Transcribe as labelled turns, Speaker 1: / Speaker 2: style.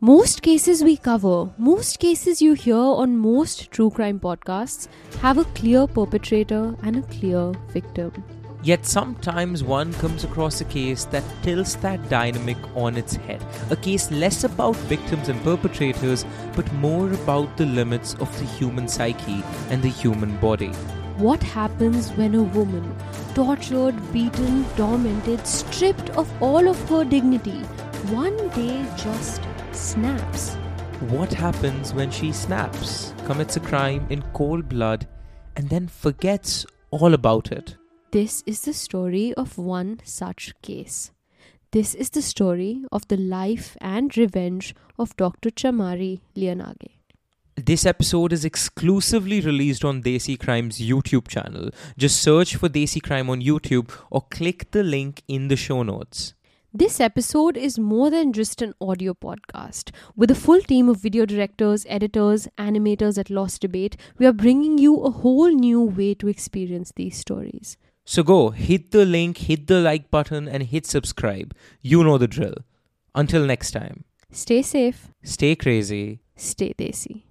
Speaker 1: Most cases we cover, most cases you hear on most true crime podcasts, have a clear perpetrator and a clear victim.
Speaker 2: Yet sometimes one comes across a case that tilts that dynamic on its head. A case less about victims and perpetrators, but more about the limits of the human psyche and the human body.
Speaker 1: What happens when a woman, tortured, beaten, tormented, stripped of all of her dignity, one day just snaps?
Speaker 2: What happens when she snaps, commits a crime in cold blood, and then forgets all about it?
Speaker 1: This is the story of one such case. This is the story of the life and revenge of Dr. Chamari Liyanage.
Speaker 2: This episode is exclusively released on Desi Crime's YouTube channel. Just search for Desi Crime on YouTube or click the link in the show notes.
Speaker 1: This episode is more than just an audio podcast. With a full team of video directors, editors, animators at Lost Debate, we are bringing you a whole new way to experience these stories.
Speaker 2: So go, hit the link, hit the like button, and hit subscribe. You know the drill. Until next time,
Speaker 1: Stay safe,
Speaker 2: stay crazy.
Speaker 1: stay desi.